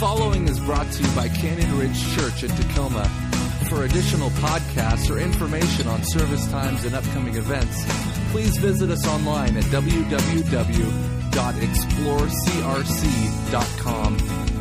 following is brought to you by Canyon Ridge Church in Tacoma. For additional podcasts or information on service times and upcoming events, please visit us online at www.explorecrc.com.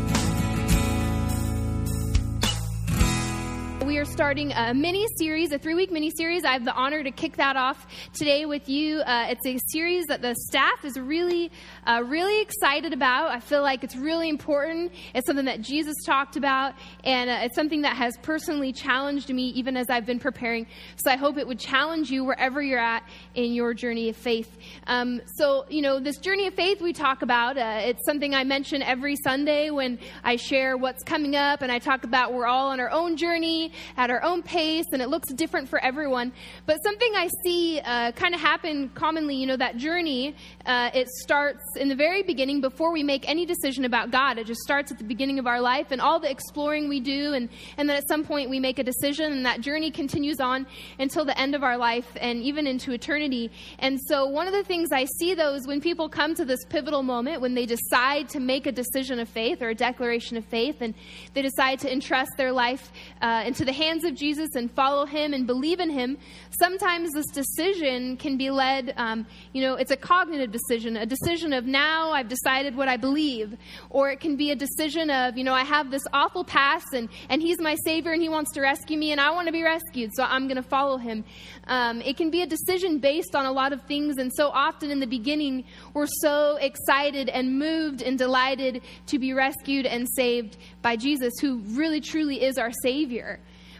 starting a mini series, a three week mini series. I have the honor to kick that off today with you. Uh, it's a series that the staff is really, uh, really excited about. I feel like it's really important. It's something that Jesus talked about, and uh, it's something that has personally challenged me even as I've been preparing. So I hope it would challenge you wherever you're at in your journey of faith. Um, so, you know, this journey of faith we talk about, uh, it's something I mention every Sunday when I share what's coming up and I talk about we're all on our own journey at our own pace, and it looks different for everyone. But something I see uh, kind of happen commonly, you know, that journey, uh, it starts in the very beginning before we make any decision about God. It just starts at the beginning of our life, and all the exploring we do, and, and then at some point we make a decision, and that journey continues on until the end of our life and even into eternity. And so, one of the things I see, though, is when people come to this pivotal moment, when they decide to make a decision of faith or a declaration of faith, and they decide to entrust their life uh, into the hands of Jesus and follow him and believe in him, sometimes this decision can be led, um, you know, it's a cognitive decision, a decision of now I've decided what I believe. Or it can be a decision of, you know, I have this awful past and, and he's my savior and he wants to rescue me and I want to be rescued, so I'm going to follow him. Um, it can be a decision based on a lot of things, and so often in the beginning, we're so excited and moved and delighted to be rescued and saved by Jesus, who really truly is our Savior.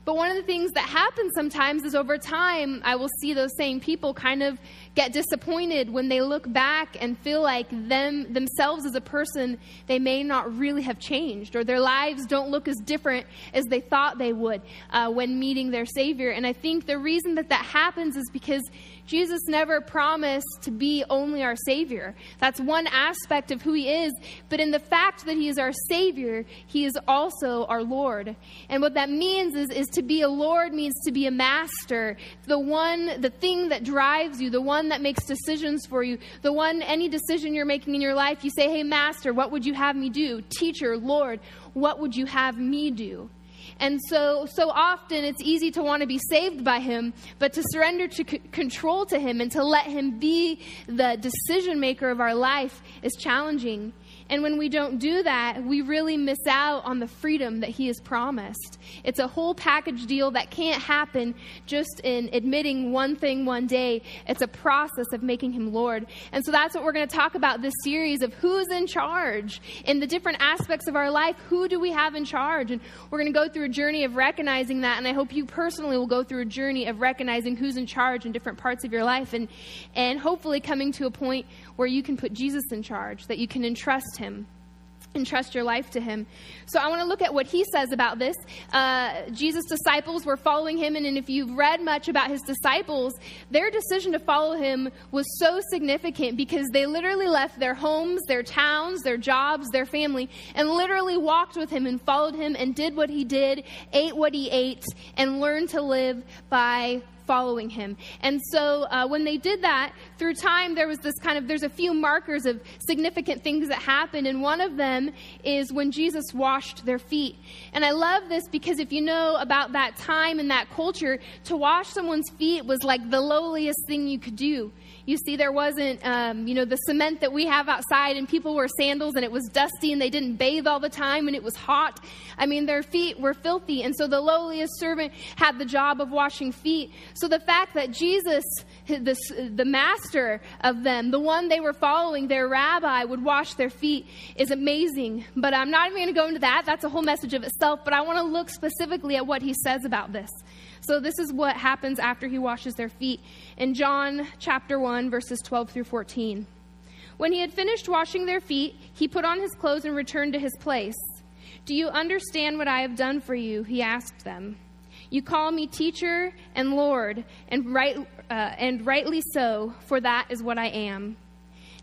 But one of the things that happens sometimes is over time, I will see those same people kind of get disappointed when they look back and feel like them themselves as a person they may not really have changed or their lives don't look as different as they thought they would uh, when meeting their savior and i think the reason that that happens is because Jesus never promised to be only our Savior. That's one aspect of who He is. But in the fact that He is our Savior, He is also our Lord. And what that means is, is to be a Lord means to be a master. The one, the thing that drives you, the one that makes decisions for you, the one, any decision you're making in your life, you say, Hey, Master, what would you have me do? Teacher, Lord, what would you have me do? And so, so often it's easy to want to be saved by Him, but to surrender to c- control to Him and to let Him be the decision maker of our life is challenging. And when we don't do that, we really miss out on the freedom that He has promised. It's a whole package deal that can't happen just in admitting one thing one day. It's a process of making Him Lord. And so that's what we're going to talk about this series of who's in charge in the different aspects of our life. Who do we have in charge? And we're going to go through a journey of recognizing that. And I hope you personally will go through a journey of recognizing who's in charge in different parts of your life and, and hopefully coming to a point where you can put Jesus in charge, that you can entrust him entrust your life to him. So I want to look at what he says about this. Uh, Jesus' disciples were following him, and, and if you've read much about his disciples, their decision to follow him was so significant because they literally left their homes, their towns, their jobs, their family, and literally walked with him and followed him and did what he did, ate what he ate, and learned to live by following him. And so uh, when they did that, through time, there was this kind of, there's a few markers of significant things that happened. And one of them is when Jesus washed their feet. And I love this because if you know about that time and that culture, to wash someone's feet was like the lowliest thing you could do. You see, there wasn't, um, you know, the cement that we have outside, and people wore sandals, and it was dusty, and they didn't bathe all the time, and it was hot. I mean, their feet were filthy, and so the lowliest servant had the job of washing feet. So the fact that Jesus, the, the master of them, the one they were following, their rabbi, would wash their feet is amazing. But I'm not even going to go into that. That's a whole message of itself. But I want to look specifically at what he says about this. So, this is what happens after he washes their feet in John chapter 1, verses 12 through 14. When he had finished washing their feet, he put on his clothes and returned to his place. Do you understand what I have done for you? He asked them. You call me teacher and Lord, and, right, uh, and rightly so, for that is what I am.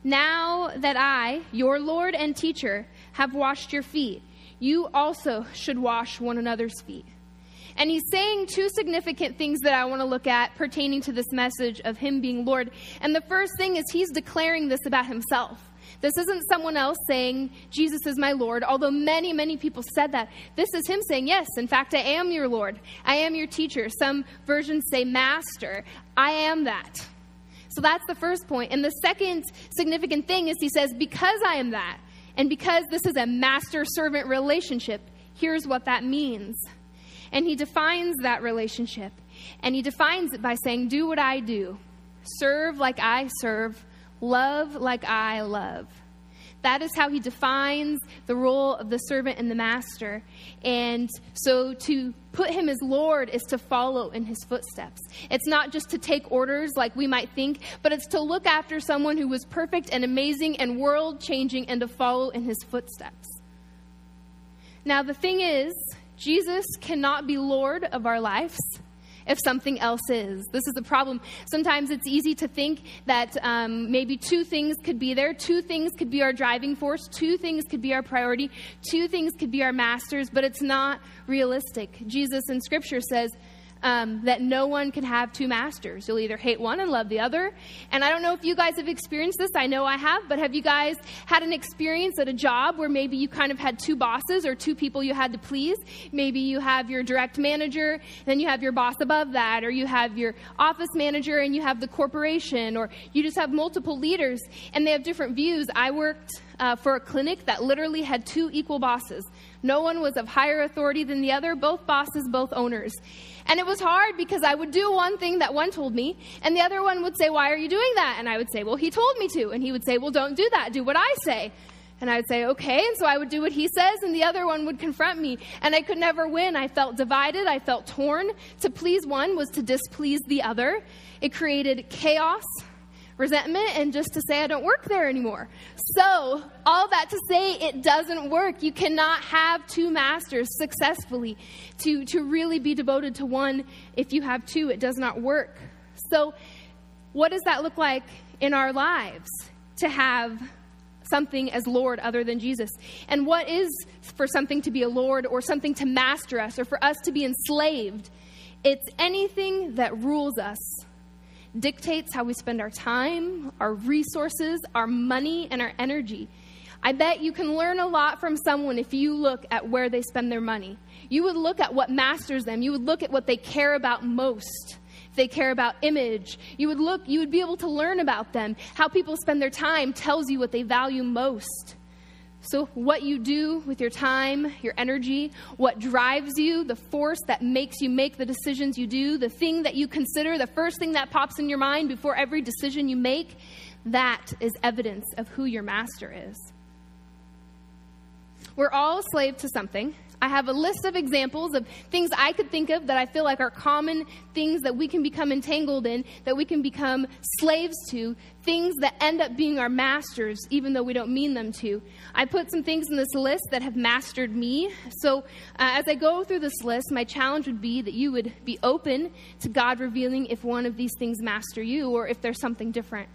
Now that I, your Lord and teacher, have washed your feet, you also should wash one another's feet. And he's saying two significant things that I want to look at pertaining to this message of him being Lord. And the first thing is he's declaring this about himself. This isn't someone else saying, Jesus is my Lord, although many, many people said that. This is him saying, Yes, in fact, I am your Lord. I am your teacher. Some versions say, Master. I am that. So that's the first point. And the second significant thing is he says, Because I am that, and because this is a master servant relationship, here's what that means. And he defines that relationship. And he defines it by saying, Do what I do, serve like I serve, love like I love. That is how he defines the role of the servant and the master. And so to put him as Lord is to follow in his footsteps. It's not just to take orders like we might think, but it's to look after someone who was perfect and amazing and world changing and to follow in his footsteps. Now, the thing is, Jesus cannot be Lord of our lives if something else is. This is the problem. Sometimes it's easy to think that um, maybe two things could be there. Two things could be our driving force. Two things could be our priority. Two things could be our masters, but it's not realistic. Jesus in Scripture says, um, that no one can have two masters. You'll either hate one and love the other. And I don't know if you guys have experienced this. I know I have. But have you guys had an experience at a job where maybe you kind of had two bosses or two people you had to please? Maybe you have your direct manager, then you have your boss above that, or you have your office manager and you have the corporation, or you just have multiple leaders and they have different views. I worked uh, for a clinic that literally had two equal bosses. No one was of higher authority than the other, both bosses, both owners. And it was hard because I would do one thing that one told me, and the other one would say, Why are you doing that? And I would say, Well, he told me to. And he would say, Well, don't do that. Do what I say. And I would say, okay. And so I would do what he says, and the other one would confront me. And I could never win. I felt divided. I felt torn. To please one was to displease the other. It created chaos resentment and just to say I don't work there anymore. So, all that to say it doesn't work. You cannot have two masters successfully. To, to really be devoted to one, if you have two, it does not work. So, what does that look like in our lives to have something as Lord other than Jesus? And what is for something to be a Lord or something to master us or for us to be enslaved? It's anything that rules us dictates how we spend our time, our resources, our money, and our energy. I bet you can learn a lot from someone if you look at where they spend their money. You would look at what masters them. You would look at what they care about most. They care about image, you would look, you would be able to learn about them. How people spend their time tells you what they value most. So, what you do with your time, your energy, what drives you, the force that makes you make the decisions you do, the thing that you consider, the first thing that pops in your mind before every decision you make, that is evidence of who your master is. We're all a slave to something. I have a list of examples of things I could think of that I feel like are common things that we can become entangled in, that we can become slaves to, things that end up being our masters, even though we don't mean them to. I put some things in this list that have mastered me. So uh, as I go through this list, my challenge would be that you would be open to God revealing if one of these things master you or if there's something different.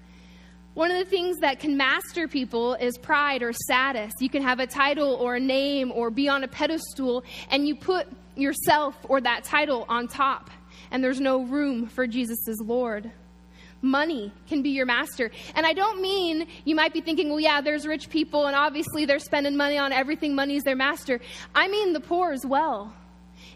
One of the things that can master people is pride or status. You can have a title or a name or be on a pedestal, and you put yourself or that title on top, and there's no room for Jesus as Lord. Money can be your master. And I don't mean you might be thinking, well, yeah, there's rich people, and obviously they're spending money on everything, money's their master. I mean the poor as well.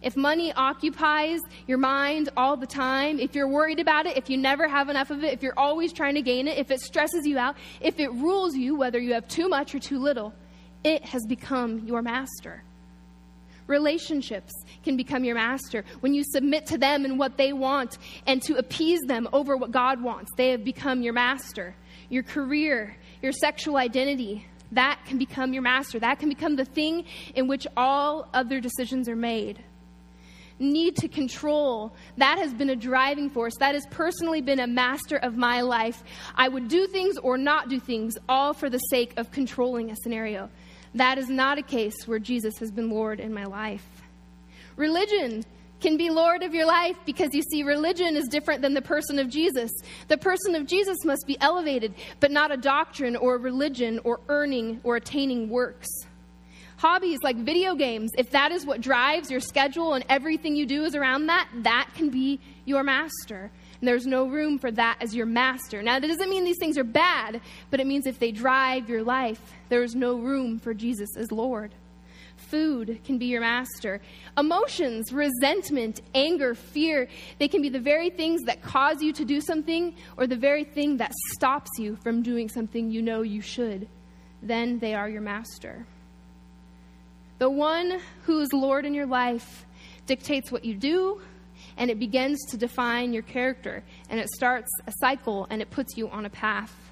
If money occupies your mind all the time, if you're worried about it, if you never have enough of it, if you're always trying to gain it, if it stresses you out, if it rules you, whether you have too much or too little, it has become your master. Relationships can become your master when you submit to them and what they want and to appease them over what God wants. They have become your master. Your career, your sexual identity, that can become your master. That can become the thing in which all other decisions are made need to control. That has been a driving force. That has personally been a master of my life. I would do things or not do things, all for the sake of controlling a scenario. That is not a case where Jesus has been Lord in my life. Religion can be Lord of your life because you see, religion is different than the person of Jesus. The person of Jesus must be elevated, but not a doctrine or a religion or earning or attaining works hobbies like video games, if that is what drives your schedule and everything you do is around that, that can be your master. And there's no room for that as your master. Now, that doesn't mean these things are bad, but it means if they drive your life, there is no room for Jesus as Lord. Food can be your master. Emotions, resentment, anger, fear, they can be the very things that cause you to do something or the very thing that stops you from doing something you know you should. Then they are your master. The one who is Lord in your life dictates what you do, and it begins to define your character, and it starts a cycle and it puts you on a path.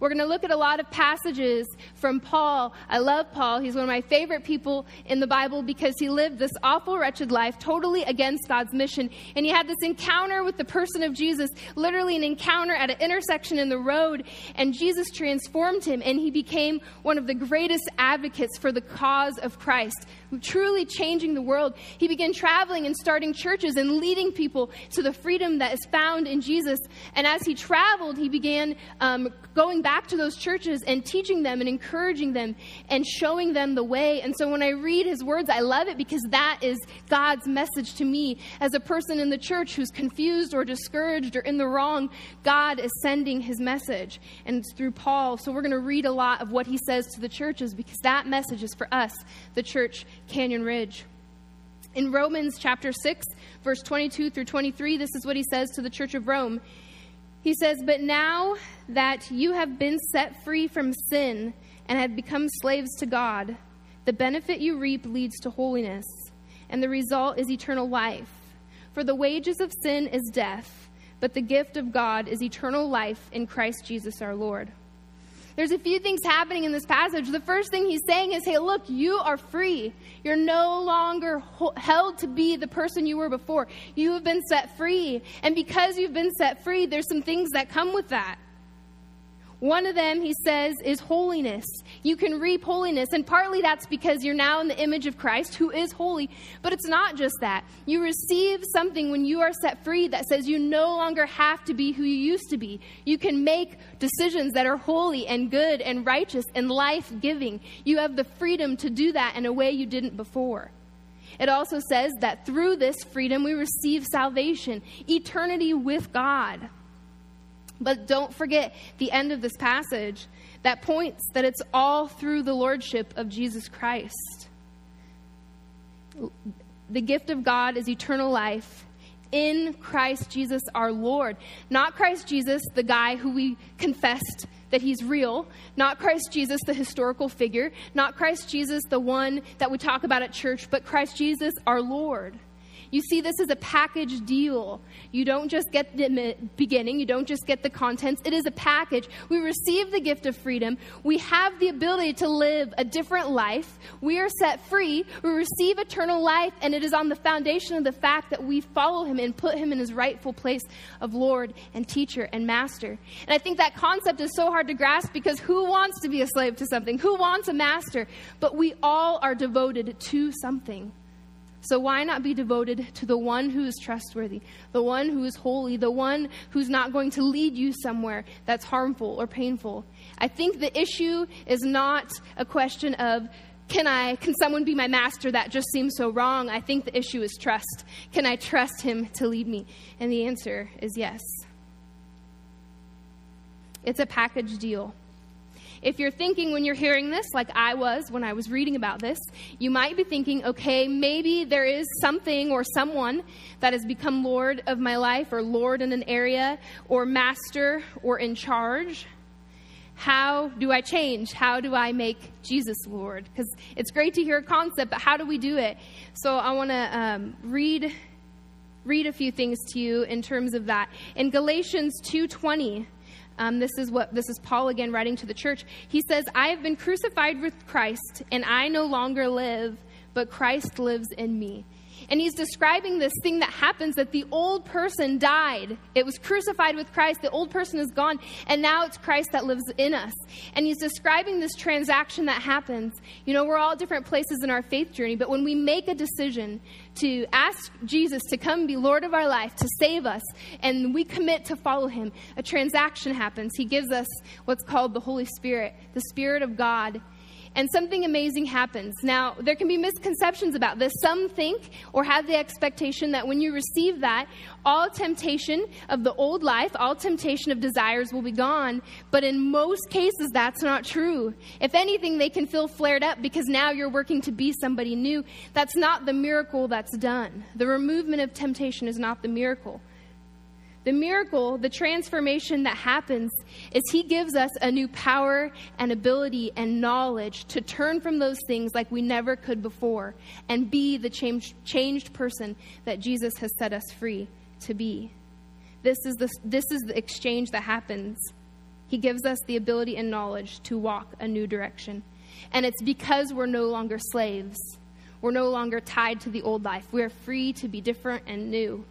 We're going to look at a lot of passages from Paul. I love Paul. He's one of my favorite people in the Bible because he lived this awful, wretched life totally against God's mission. And he had this encounter with the person of Jesus, literally an encounter at an intersection in the road. And Jesus transformed him, and he became one of the greatest advocates for the cause of Christ, truly changing the world. He began traveling and starting churches and leading people to the freedom that is found in Jesus. And as he traveled, he began um, going back to those churches and teaching them and encouraging them and showing them the way. And so when I read his words, I love it because that is God's message to me as a person in the church who's confused or discouraged or in the wrong. God is sending his message, and it's through Paul. So we're going to read a lot of what he says to the churches because that message is for us, the church, Canyon Ridge. In Romans chapter 6, verse 22 through 23, this is what he says to the church of Rome. He says, But now that you have been set free from sin and have become slaves to God, the benefit you reap leads to holiness, and the result is eternal life. For the wages of sin is death, but the gift of God is eternal life in Christ Jesus our Lord. There's a few things happening in this passage. The first thing he's saying is, hey, look, you are free. You're no longer held to be the person you were before. You have been set free. And because you've been set free, there's some things that come with that. One of them, he says, is holiness. You can reap holiness. And partly that's because you're now in the image of Christ, who is holy. But it's not just that. You receive something when you are set free that says you no longer have to be who you used to be. You can make decisions that are holy and good and righteous and life giving. You have the freedom to do that in a way you didn't before. It also says that through this freedom we receive salvation, eternity with God. But don't forget the end of this passage that points that it's all through the lordship of Jesus Christ. The gift of God is eternal life in Christ Jesus our Lord. Not Christ Jesus, the guy who we confessed that he's real. Not Christ Jesus, the historical figure. Not Christ Jesus, the one that we talk about at church, but Christ Jesus our Lord. You see this as a package deal. You don't just get the beginning, you don't just get the contents. It is a package. We receive the gift of freedom. We have the ability to live a different life. We are set free. We receive eternal life, and it is on the foundation of the fact that we follow him and put him in his rightful place of Lord and teacher and master. And I think that concept is so hard to grasp because who wants to be a slave to something? Who wants a master? But we all are devoted to something. So why not be devoted to the one who is trustworthy, the one who is holy, the one who's not going to lead you somewhere that's harmful or painful? I think the issue is not a question of can I can someone be my master that just seems so wrong? I think the issue is trust. Can I trust him to lead me? And the answer is yes. It's a package deal. If you're thinking when you're hearing this, like I was when I was reading about this, you might be thinking, okay, maybe there is something or someone that has become Lord of my life, or Lord in an area, or master, or in charge. How do I change? How do I make Jesus Lord? Because it's great to hear a concept, but how do we do it? So I want to um, read read a few things to you in terms of that. In Galatians 2:20, um, this is what this is Paul again writing to the church. He says, "I have been crucified with Christ, and I no longer live, but Christ lives in me." And he's describing this thing that happens that the old person died. It was crucified with Christ. The old person is gone. And now it's Christ that lives in us. And he's describing this transaction that happens. You know, we're all different places in our faith journey, but when we make a decision to ask Jesus to come be Lord of our life, to save us, and we commit to follow him, a transaction happens. He gives us what's called the Holy Spirit, the Spirit of God and something amazing happens. Now, there can be misconceptions about this. Some think or have the expectation that when you receive that, all temptation of the old life, all temptation of desires will be gone. But in most cases, that's not true. If anything, they can feel flared up because now you're working to be somebody new. That's not the miracle that's done. The removal of temptation is not the miracle. The miracle, the transformation that happens, is He gives us a new power and ability and knowledge to turn from those things like we never could before and be the changed, changed person that Jesus has set us free to be. This is, the, this is the exchange that happens. He gives us the ability and knowledge to walk a new direction. And it's because we're no longer slaves. We're no longer tied to the old life. We are free to be different and new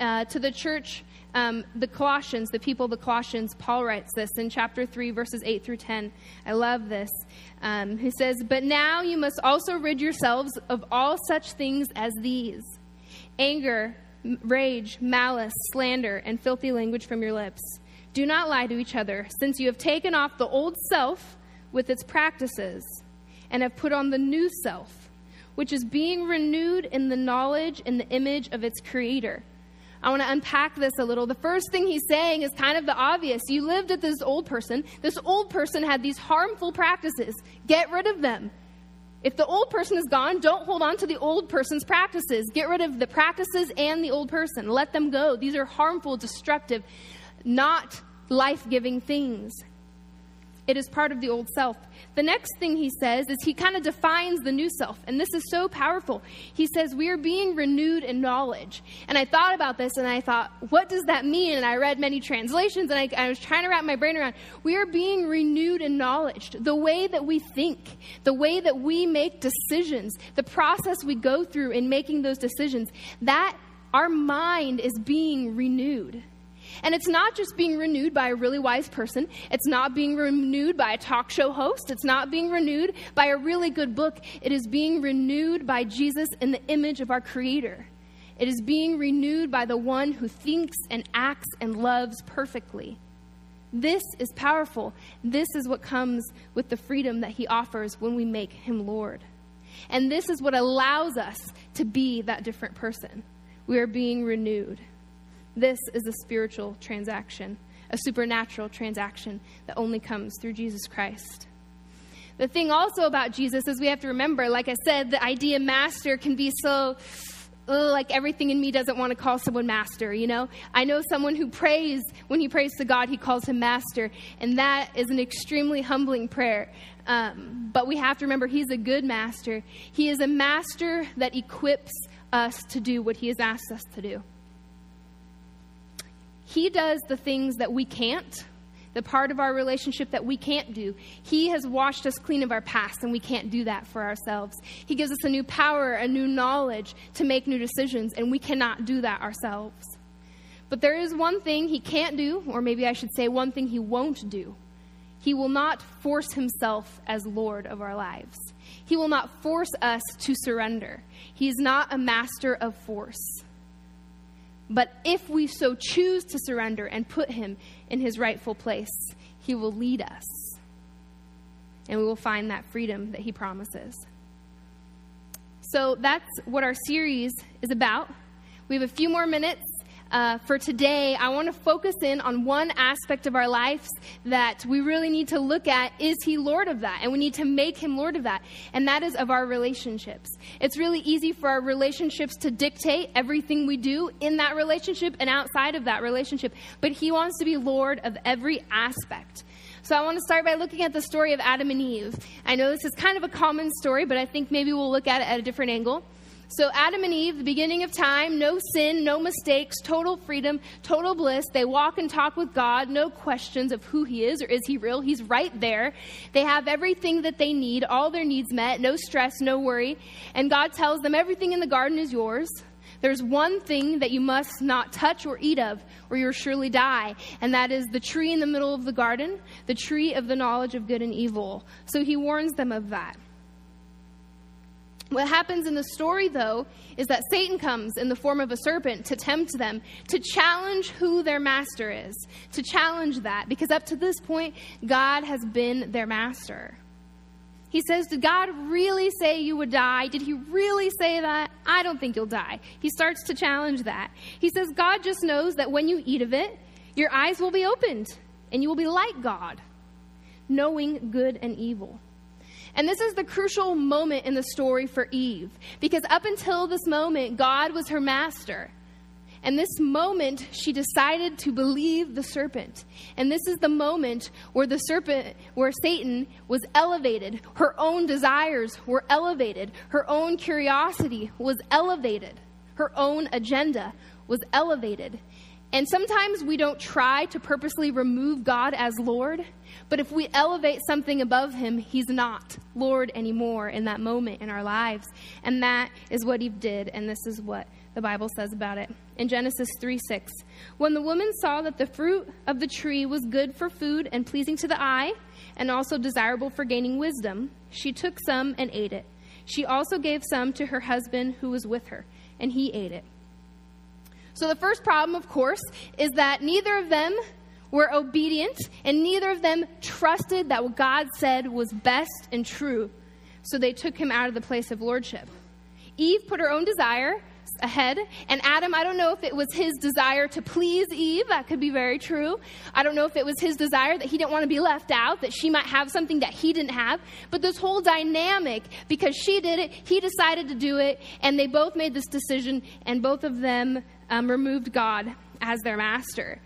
uh, to the church, um, the Colossians, the people of the Colossians, Paul writes this in chapter 3, verses 8 through 10. I love this. Um, he says, But now you must also rid yourselves of all such things as these anger, rage, malice, slander, and filthy language from your lips. Do not lie to each other, since you have taken off the old self with its practices and have put on the new self, which is being renewed in the knowledge and the image of its creator I want to unpack this a little. The first thing he's saying is kind of the obvious. You lived with this old person. This old person had these harmful practices. Get rid of them. If the old person is gone, don't hold on to the old person's practices. Get rid of the practices and the old person. Let them go. These are harmful, destructive, not life giving things. It is part of the old self. The next thing he says is he kind of defines the new self, and this is so powerful. He says, We are being renewed in knowledge. And I thought about this and I thought, What does that mean? And I read many translations and I, I was trying to wrap my brain around. We are being renewed in knowledge. The way that we think, the way that we make decisions, the process we go through in making those decisions, that our mind is being renewed. And it's not just being renewed by a really wise person. It's not being renewed by a talk show host. It's not being renewed by a really good book. It is being renewed by Jesus in the image of our Creator. It is being renewed by the one who thinks and acts and loves perfectly. This is powerful. This is what comes with the freedom that He offers when we make Him Lord. And this is what allows us to be that different person. We are being renewed. This is a spiritual transaction, a supernatural transaction that only comes through Jesus Christ. The thing also about Jesus is we have to remember, like I said, the idea master can be so like everything in me doesn't want to call someone master, you know? I know someone who prays, when he prays to God, he calls him master, and that is an extremely humbling prayer. Um, but we have to remember he's a good master. He is a master that equips us to do what he has asked us to do. He does the things that we can't, the part of our relationship that we can't do. He has washed us clean of our past, and we can't do that for ourselves. He gives us a new power, a new knowledge to make new decisions, and we cannot do that ourselves. But there is one thing He can't do, or maybe I should say one thing He won't do. He will not force Himself as Lord of our lives. He will not force us to surrender. He is not a master of force. But if we so choose to surrender and put him in his rightful place, he will lead us. And we will find that freedom that he promises. So that's what our series is about. We have a few more minutes uh, for today, I want to focus in on one aspect of our lives that we really need to look at. Is He Lord of that? And we need to make Him Lord of that. And that is of our relationships. It's really easy for our relationships to dictate everything we do in that relationship and outside of that relationship. But He wants to be Lord of every aspect. So I want to start by looking at the story of Adam and Eve. I know this is kind of a common story, but I think maybe we'll look at it at a different angle. So, Adam and Eve, the beginning of time, no sin, no mistakes, total freedom, total bliss. They walk and talk with God, no questions of who He is or is He real. He's right there. They have everything that they need, all their needs met, no stress, no worry. And God tells them everything in the garden is yours. There's one thing that you must not touch or eat of, or you'll surely die, and that is the tree in the middle of the garden, the tree of the knowledge of good and evil. So He warns them of that. What happens in the story, though, is that Satan comes in the form of a serpent to tempt them, to challenge who their master is, to challenge that, because up to this point, God has been their master. He says, Did God really say you would die? Did he really say that? I don't think you'll die. He starts to challenge that. He says, God just knows that when you eat of it, your eyes will be opened and you will be like God, knowing good and evil. And this is the crucial moment in the story for Eve, because up until this moment, God was her master. And this moment, she decided to believe the serpent. And this is the moment where the serpent, where Satan was elevated. Her own desires were elevated. Her own curiosity was elevated. Her own agenda was elevated. And sometimes we don't try to purposely remove God as Lord, but if we elevate something above him, he's not Lord anymore in that moment in our lives. And that is what Eve did, and this is what the Bible says about it. In Genesis 3 6, when the woman saw that the fruit of the tree was good for food and pleasing to the eye, and also desirable for gaining wisdom, she took some and ate it. She also gave some to her husband who was with her, and he ate it. So the first problem, of course, is that neither of them were obedient, and neither of them trusted that what God said was best and true. So they took him out of the place of lordship. Eve put her own desire ahead. And Adam, I don't know if it was his desire to please Eve. That could be very true. I don't know if it was his desire that he didn't want to be left out, that she might have something that he didn't have. But this whole dynamic, because she did it, he decided to do it, and they both made this decision, and both of them um, removed God as their master.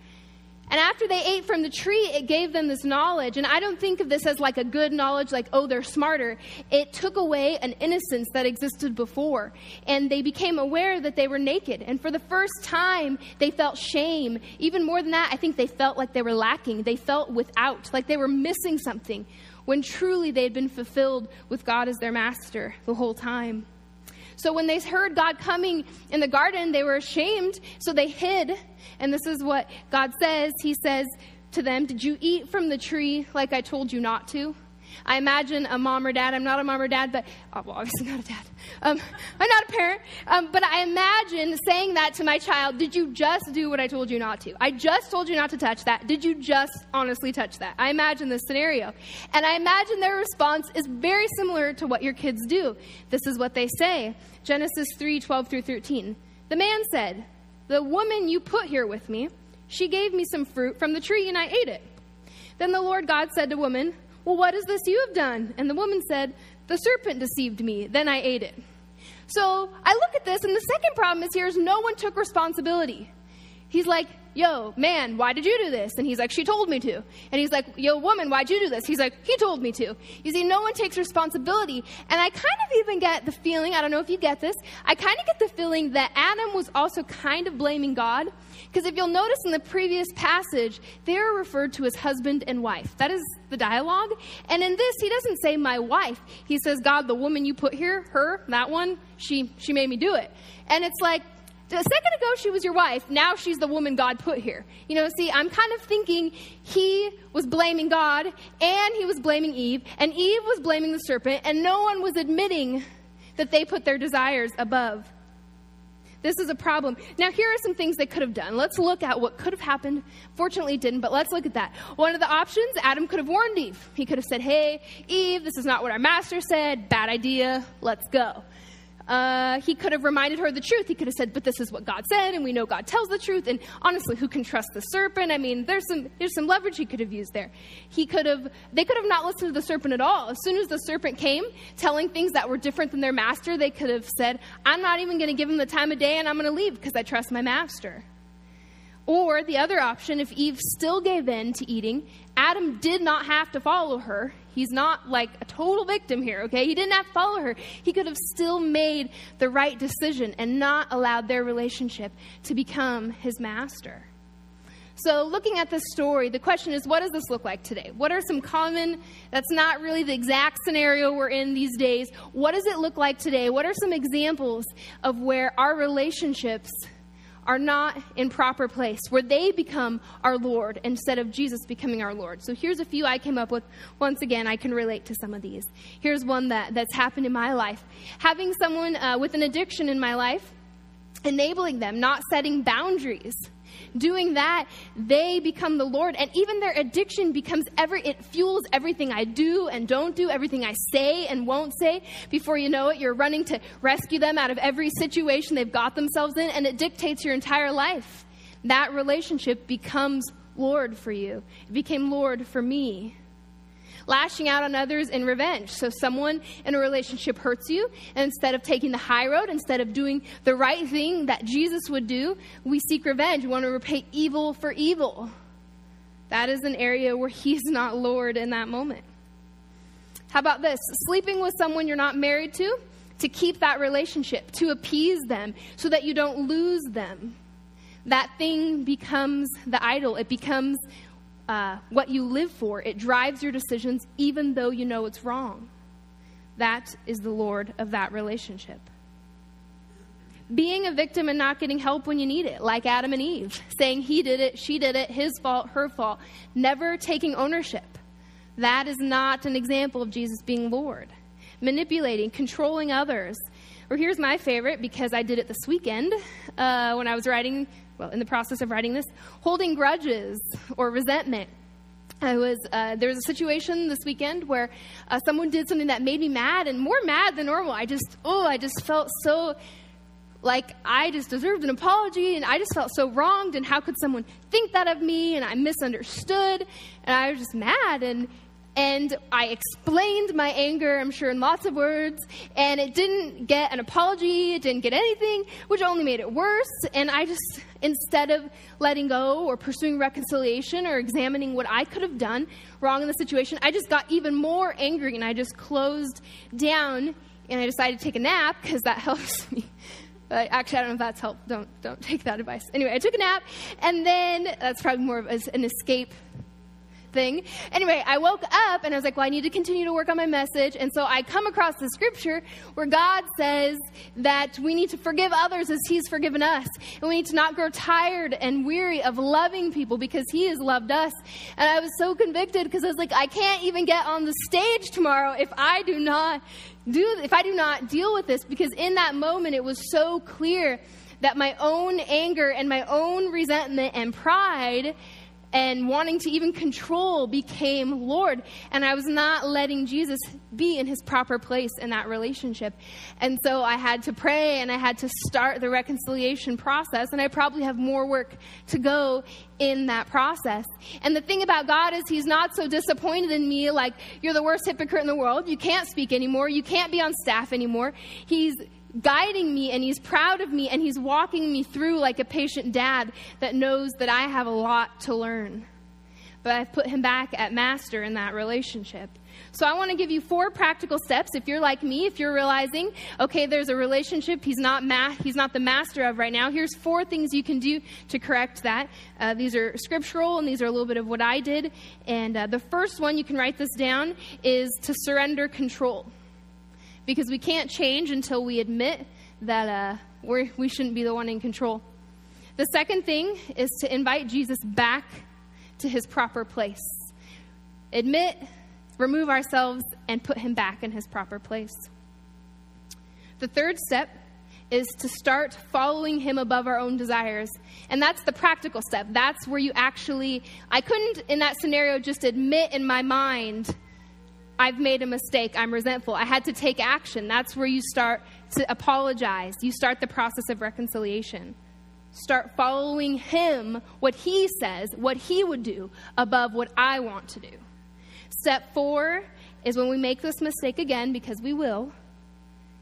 And after they ate from the tree, it gave them this knowledge. And I don't think of this as like a good knowledge, like, oh, they're smarter. It took away an innocence that existed before. And they became aware that they were naked. And for the first time, they felt shame. Even more than that, I think they felt like they were lacking. They felt without, like they were missing something, when truly they had been fulfilled with God as their master the whole time. So when they heard God coming in the garden, they were ashamed, so they hid. And this is what God says He says to them, Did you eat from the tree like I told you not to? I imagine a mom or dad. I'm not a mom or dad, but oh, well, obviously not a dad. Um, I'm not a parent, um, but I imagine saying that to my child. Did you just do what I told you not to? I just told you not to touch that. Did you just honestly touch that? I imagine this scenario, and I imagine their response is very similar to what your kids do. This is what they say: Genesis 3, 12 through 13. The man said, "The woman you put here with me, she gave me some fruit from the tree, and I ate it." Then the Lord God said to woman, well, what is this you have done? And the woman said, The serpent deceived me, then I ate it. So I look at this, and the second problem is here is no one took responsibility. He's like, yo, man, why did you do this? And he's like, she told me to. And he's like, yo, woman, why'd you do this? He's like, he told me to. You see, no one takes responsibility. And I kind of even get the feeling, I don't know if you get this, I kind of get the feeling that Adam was also kind of blaming God. Because if you'll notice in the previous passage, they are referred to as husband and wife. That is the dialogue. And in this, he doesn't say my wife. He says, God, the woman you put here, her, that one, she, she made me do it. And it's like, a second ago she was your wife now she's the woman god put here you know see i'm kind of thinking he was blaming god and he was blaming eve and eve was blaming the serpent and no one was admitting that they put their desires above this is a problem. Now, here are some things they could have done. Let's look at what could have happened. Fortunately, it didn't, but let's look at that. One of the options, Adam could have warned Eve. He could have said, Hey, Eve, this is not what our master said. Bad idea. Let's go. Uh, he could have reminded her the truth. He could have said, "But this is what God said, and we know God tells the truth." And honestly, who can trust the serpent? I mean, there's some there's some leverage he could have used there. He could have they could have not listened to the serpent at all. As soon as the serpent came, telling things that were different than their master, they could have said, "I'm not even going to give him the time of day, and I'm going to leave because I trust my master." Or the other option, if Eve still gave in to eating, Adam did not have to follow her. He's not like a total victim here, okay? He didn't have to follow her. He could have still made the right decision and not allowed their relationship to become his master. So, looking at this story, the question is what does this look like today? What are some common, that's not really the exact scenario we're in these days. What does it look like today? What are some examples of where our relationships are not in proper place, where they become our Lord instead of Jesus becoming our Lord. So here's a few I came up with. Once again, I can relate to some of these. Here's one that, that's happened in my life. Having someone uh, with an addiction in my life, enabling them, not setting boundaries. Doing that, they become the Lord. And even their addiction becomes every, it fuels everything I do and don't do, everything I say and won't say. Before you know it, you're running to rescue them out of every situation they've got themselves in, and it dictates your entire life. That relationship becomes Lord for you. It became Lord for me lashing out on others in revenge. So, someone in a relationship hurts you, and instead of taking the high road, instead of doing the right thing that Jesus would do, we seek revenge. We want to repay evil for evil. That is an area where He's not Lord in that moment. How about this? Sleeping with someone you're not married to to keep that relationship, to appease them so that you don't lose them. That thing becomes the idol. It becomes uh, what you live for. It drives your decisions even though you know it's wrong. That is the Lord of that relationship. Being a victim and not getting help when you need it, like Adam and Eve, saying he did it, she did it, his fault, her fault, never taking ownership. That is not an example of Jesus being Lord. Manipulating, controlling others. Or here's my favorite because I did it this weekend uh, when I was writing well, in the process of writing this, holding grudges or resentment. I was uh, there was a situation this weekend where uh, someone did something that made me mad and more mad than normal. I just oh I just felt so like I just deserved an apology and I just felt so wronged and how could someone think that of me and I misunderstood and I was just mad and and I explained my anger, I'm sure, in lots of words, and it didn't get an apology, it didn't get anything, which only made it worse. And I just, instead of letting go or pursuing reconciliation or examining what I could have done wrong in the situation, I just got even more angry and I just closed down and I decided to take a nap because that helps me. But actually, I don't know if that's helped. Don't don't take that advice. Anyway, I took a nap, and then that's probably more of an escape thing. Anyway, I woke up and I was like, well, I need to continue to work on my message. And so I come across the scripture where God says that we need to forgive others as He's forgiven us. And we need to not grow tired and weary of loving people because He has loved us. And I was so convicted because I was like, I can't even get on the stage tomorrow if I do not do, if I do not deal with this because in that moment it was so clear that my own anger and my own resentment and pride and wanting to even control became Lord. And I was not letting Jesus be in his proper place in that relationship. And so I had to pray and I had to start the reconciliation process. And I probably have more work to go in that process. And the thing about God is, He's not so disappointed in me like, you're the worst hypocrite in the world. You can't speak anymore. You can't be on staff anymore. He's guiding me and he's proud of me and he's walking me through like a patient dad that knows that I have a lot to learn. But I've put him back at master in that relationship. So I want to give you four practical steps. If you're like me, if you're realizing, okay, there's a relationship he's not ma- he's not the master of right now. Here's four things you can do to correct that. Uh, these are scriptural, and these are a little bit of what I did. And uh, the first one, you can write this down, is to surrender control because we can't change until we admit that uh, we're, we shouldn't be the one in control. The second thing is to invite Jesus back to his proper place. Admit, remove ourselves, and put him back in his proper place. The third step is to start following him above our own desires. And that's the practical step. That's where you actually, I couldn't in that scenario just admit in my mind I've made a mistake. I'm resentful. I had to take action. That's where you start to apologize. You start the process of reconciliation. Start following Him, what He says, what He would do, above what I want to do. Step four is when we make this mistake again, because we will,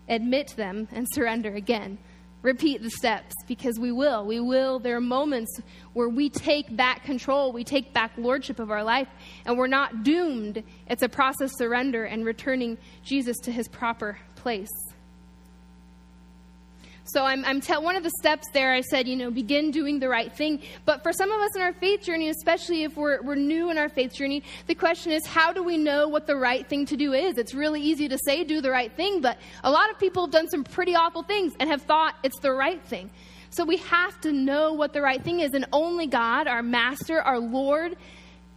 admit them and surrender again repeat the steps because we will. We will. There are moments where we take back control, we take back lordship of our life, and we're not doomed. It's a process of surrender and returning Jesus to his proper place. So I'm, I'm one of the steps there, I said, you know, begin doing the right thing. But for some of us in our faith journey, especially if we're, we're new in our faith journey, the question is, how do we know what the right thing to do is? It's really easy to say, do the right thing, but a lot of people have done some pretty awful things and have thought it's the right thing. So we have to know what the right thing is, and only God, our Master, our Lord,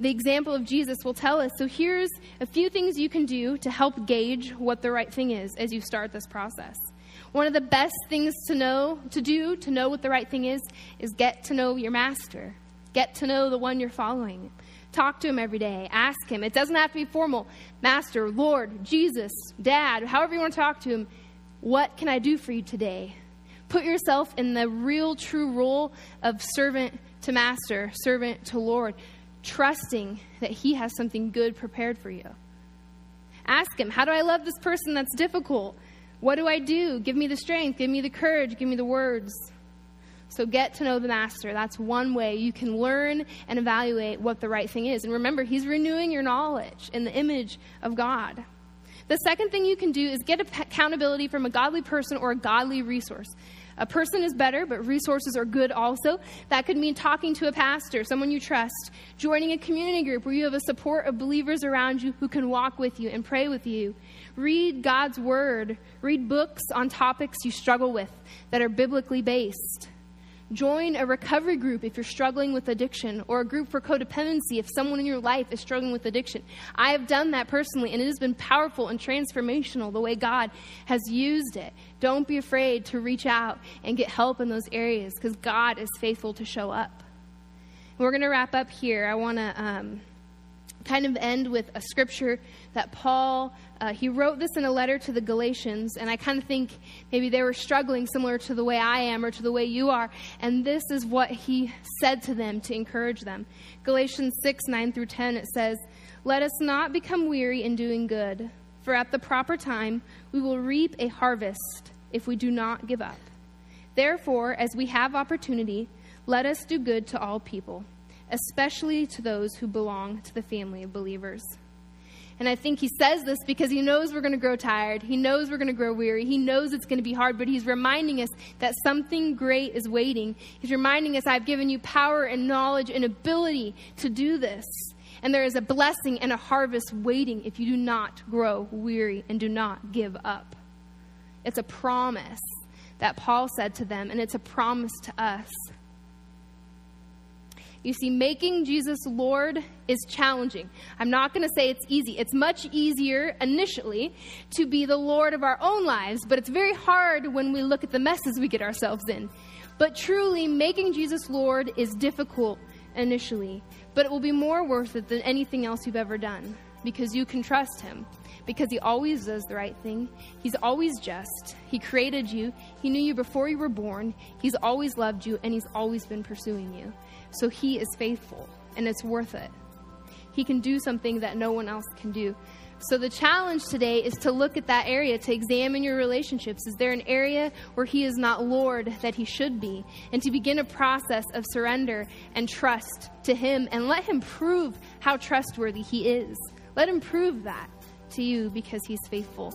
the example of Jesus will tell us. So here's a few things you can do to help gauge what the right thing is as you start this process. One of the best things to know, to do, to know what the right thing is, is get to know your master. Get to know the one you're following. Talk to him every day. Ask him. It doesn't have to be formal. Master, Lord, Jesus, Dad, however you want to talk to him. What can I do for you today? Put yourself in the real, true role of servant to master, servant to Lord, trusting that he has something good prepared for you. Ask him, How do I love this person that's difficult? What do I do? Give me the strength, give me the courage, give me the words. So get to know the master. That's one way you can learn and evaluate what the right thing is. And remember, he's renewing your knowledge in the image of God. The second thing you can do is get accountability from a godly person or a godly resource. A person is better, but resources are good also. That could mean talking to a pastor, someone you trust, joining a community group where you have a support of believers around you who can walk with you and pray with you. Read God's word, read books on topics you struggle with that are biblically based. Join a recovery group if you're struggling with addiction, or a group for codependency if someone in your life is struggling with addiction. I have done that personally, and it has been powerful and transformational the way God has used it. Don't be afraid to reach out and get help in those areas because God is faithful to show up. We're going to wrap up here. I want to. Um, kind of end with a scripture that Paul, uh, he wrote this in a letter to the Galatians, and I kind of think maybe they were struggling similar to the way I am or to the way you are, and this is what he said to them to encourage them. Galatians 6 9 through 10, it says, Let us not become weary in doing good, for at the proper time we will reap a harvest if we do not give up. Therefore, as we have opportunity, let us do good to all people especially to those who belong to the family of believers. And I think he says this because he knows we're going to grow tired. He knows we're going to grow weary. He knows it's going to be hard, but he's reminding us that something great is waiting. He's reminding us, I've given you power and knowledge and ability to do this. And there is a blessing and a harvest waiting if you do not grow weary and do not give up. It's a promise that Paul said to them, and it's a promise to us. You see, making Jesus Lord is challenging. I'm not going to say it's easy. It's much easier initially to be the Lord of our own lives, but it's very hard when we look at the messes we get ourselves in. But truly, making Jesus Lord is difficult initially, but it will be more worth it than anything else you've ever done because you can trust Him. Because He always does the right thing. He's always just. He created you. He knew you before you were born. He's always loved you, and He's always been pursuing you. So he is faithful, and it's worth it. He can do something that no one else can do. So the challenge today is to look at that area, to examine your relationships. Is there an area where he is not Lord that he should be? And to begin a process of surrender and trust to him and let him prove how trustworthy he is. Let him prove that to you because he's faithful.